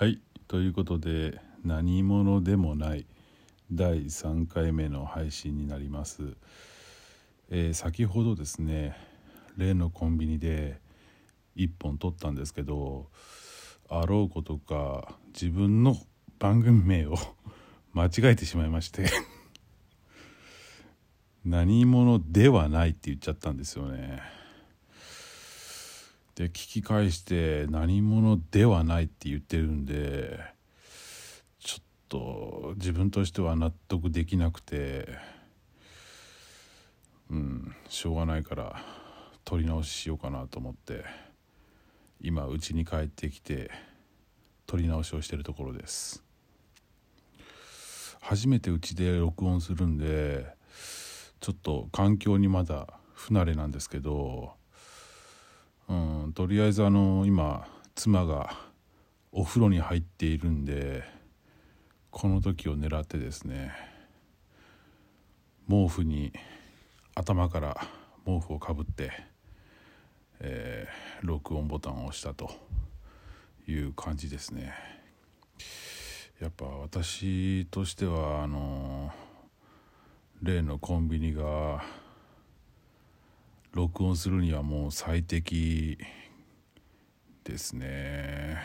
はいということで何者でもない第3回目の配信になります、えー先ほどですね例のコンビニで1本撮ったんですけどあろうことか自分の番組名を 間違えてしまいまして 何者ではないって言っちゃったんですよね。で聞き返して何者ではないって言ってるんでちょっと自分としては納得できなくてうんしょうがないから撮り直ししようかなと思って今家に帰ってきて撮り直しをしてるところです。初めてうちで録音するんでちょっと環境にまだ不慣れなんですけどうんとりあえずあの今妻がお風呂に入っているんでこの時を狙ってですね毛布に頭から毛布をかぶって、えー録音ボタンを押したという感じですね。やっぱ私としてはあの例のコンビニが録音するにはもう最適ですね。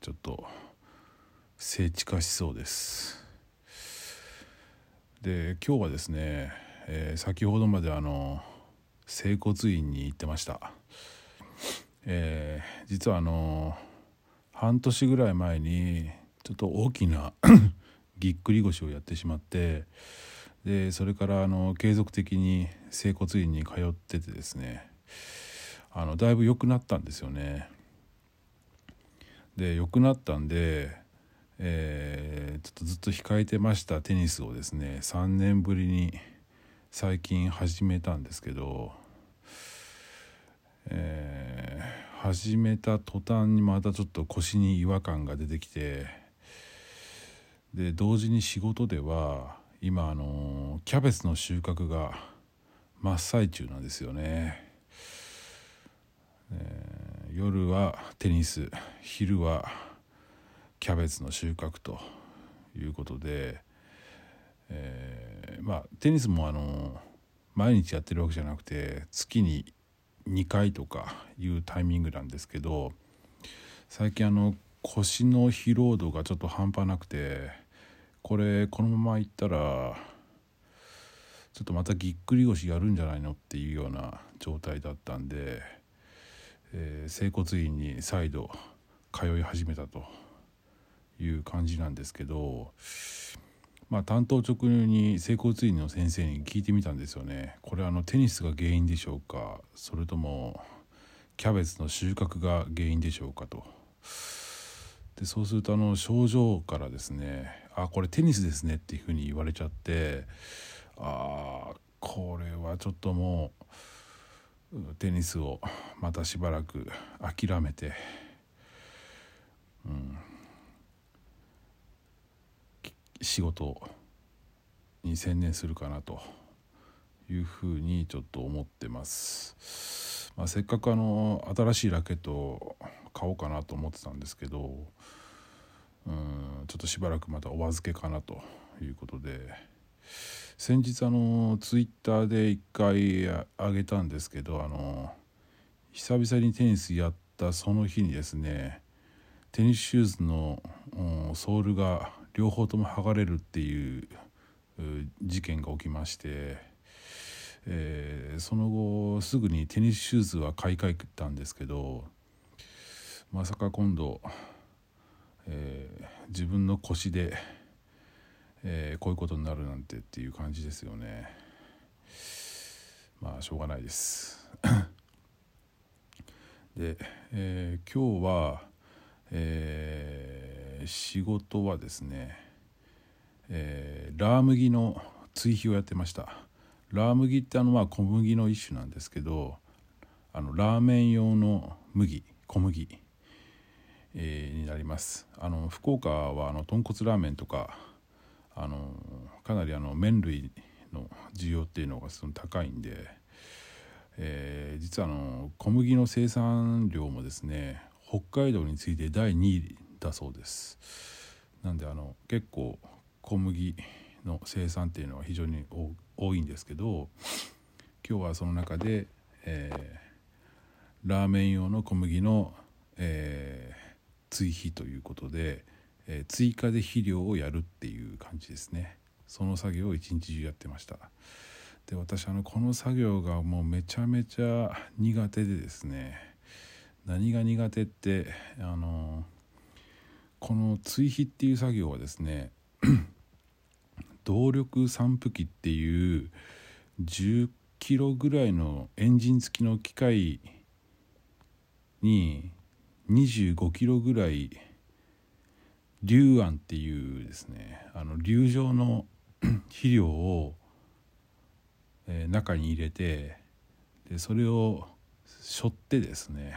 ちょっと聖地化しそうです。で今日はですね、えー先ほどまであの整骨院に行ってました。えー実はあの半年ぐらい前にちょっと大きな ぎっくり腰をやってしまってでそれからあの継続的に整骨院に通っててですねあのだいぶ良くなったんですよね。で良くなったんで、えーちょっとずっと控えてましたテニスをですね3年ぶりに最近始めたんですけど、えー始めた途端にまたちょっと腰に違和感が出てきてで同時に仕事では今あのキャベツの収穫が真っ最中なんですよね、えー夜はテニス昼はキャベツの収穫ということで、えーまあテニスもあの毎日やってるわけじゃなくて月に2回とかいうタイミングなんですけど最近あの腰の疲労度がちょっと半端なくてこれこのままいったらちょっとまたぎっくり腰やるんじゃないのっていうような状態だったんで、えー整骨院に再度通い始めたという感じなんですけどまあ担当直入に整骨院の先生に聞いてみたんですよね。これあのテニスが原因でしょうかそれともキャベツの収穫が原因でしょうかと。でそうするとあの症状からですね「あこれテニスですね」っていうふうに言われちゃってああこれはちょっともうテニスをまたしばらく諦めて、うん、仕事に専念するかなというふうにちょっと思ってます。まあ、せっかくあの新しいラケットを買おうかなと思ってたんですけどうんちょっとしばらくまたお預けかなということで。先日あのツイッターで一回あげたんですけどあの久々にテニスやったその日にですねテニスシューズのうんソールが両方とも剥がれるっていう事件が起きまして、えーその後すぐにテニスシューズは買い替えたんですけどまさか今度、えー自分の腰で、えーこういうことになるなんてっていう感じですよね。まあしょうがないです。で、えー今日は、え仕事はですね、えラー麦の追肥をやってました。ラー麦ってあのまあ小麦の一種なんですけどあのラーメン用の麦小麦、えーになります。あの福岡はあの豚骨ラーメンとかあのかなりあの麺類の需要っていうのがその高いんで、えー実はあの小麦の生産量もですね北海道に次いで第2位だそうです。なんであの結構小麦の生産っていうのは非常に多いんですけど今日はその中で、えー、ラーメン用の小麦の、えー、追肥ということで、えー、追加で肥料をやるっていう感じですね。その作業を一日中やってました。で私あのこの作業がもうめちゃめちゃ苦手でですね。何が苦手ってあのこの追肥っていう作業はですね 動力散布機っていう10キロぐらいのエンジン付きの機械に25キロぐらい硫胺っていうですねあの流状の 肥料を、えー、中に入れてでそれを背負ってですね、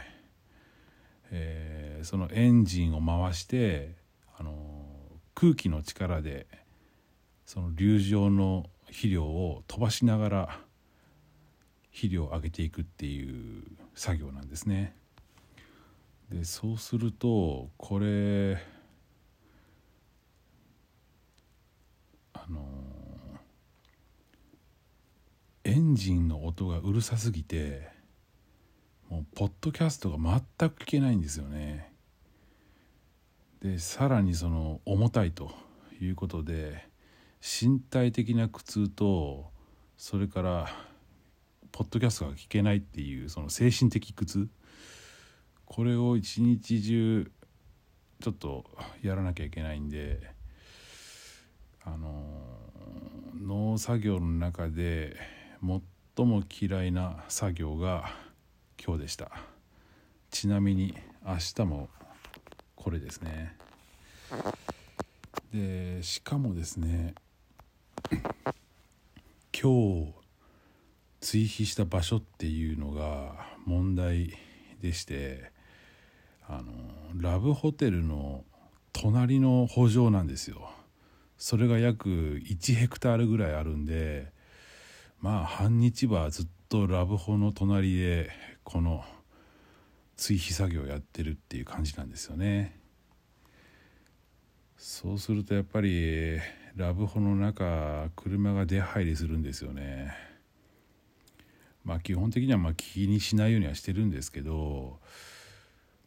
えー、そのエンジンを回してあの空気の力でその流状の肥料を飛ばしながら肥料を上げていくっていう作業なんですね。でそうするとこれあのエンジンの音がうるさすぎてもうポッドキャストが全く聞けないんですよね。でさらにその重たいということで身体的な苦痛とそれからポッドキャストが聞けないっていうその精神的苦痛これを一日中ちょっとやらなきゃいけないんであの農作業の中で最も嫌いな作業が今日でした。ちなみに明日もこれですね。でしかもですね今日追肥した場所っていうのが問題でしてあのラブホテルの隣の圃場なんですよ。それが約1ヘクタールぐらいあるんでまあ半日はずっとラブホの隣でこの追肥作業をやってるっていう感じなんですよね。そうするとやっぱりラブホの中車が出入りするんですよね。まあ基本的にはまあ気にしないようにはしてるんですけど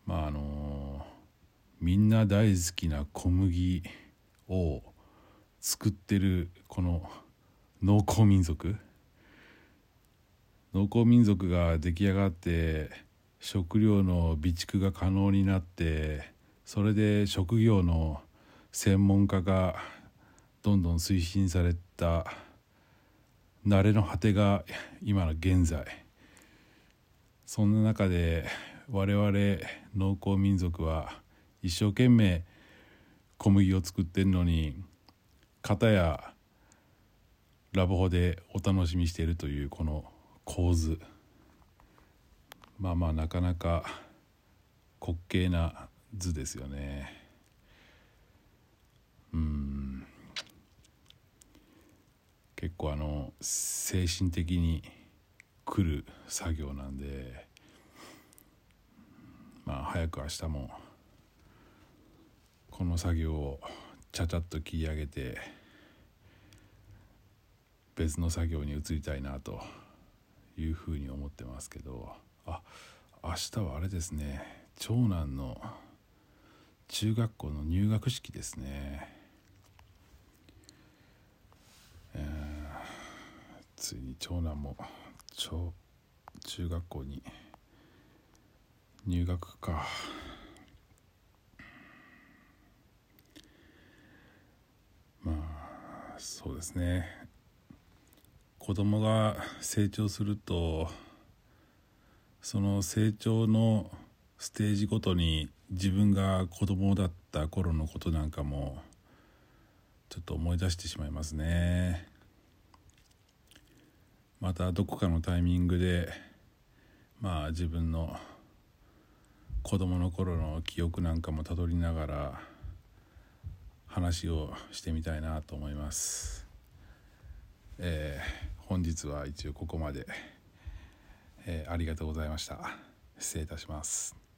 まああのみんな大好きな小麦を作ってるこの農耕民族。農耕民族が出来上がって食料の備蓄が可能になってそれで職業の専門家がどんどん推進された慣れの果てが今の現在。そんな中で我々農耕民族は一生懸命小麦を作ってるのに片やラブホでお楽しみしているというこの構図。まあまあなかなか滑稽な図ですよね。うん。結構あの精神的に来る作業なんで。まあ早く明日もこの作業をちゃちゃっと切り上げて別の作業に移りたいなというふうに思ってますけどあ明日はあれですね。長男の中学校の入学式ですね、えー、ついに長男も中学校に入学か。まあそうですね。子供が成長するとその成長のステージごとに自分が子供だった頃のことなんかもちょっと思い出してしまいますね。またどこかのタイミングでまあ自分の子供の頃の記憶なんかもたどりながら話をしてみたいなと思います。えー、本日は一応ここまで、えー、ありがとうございました。失礼いたします。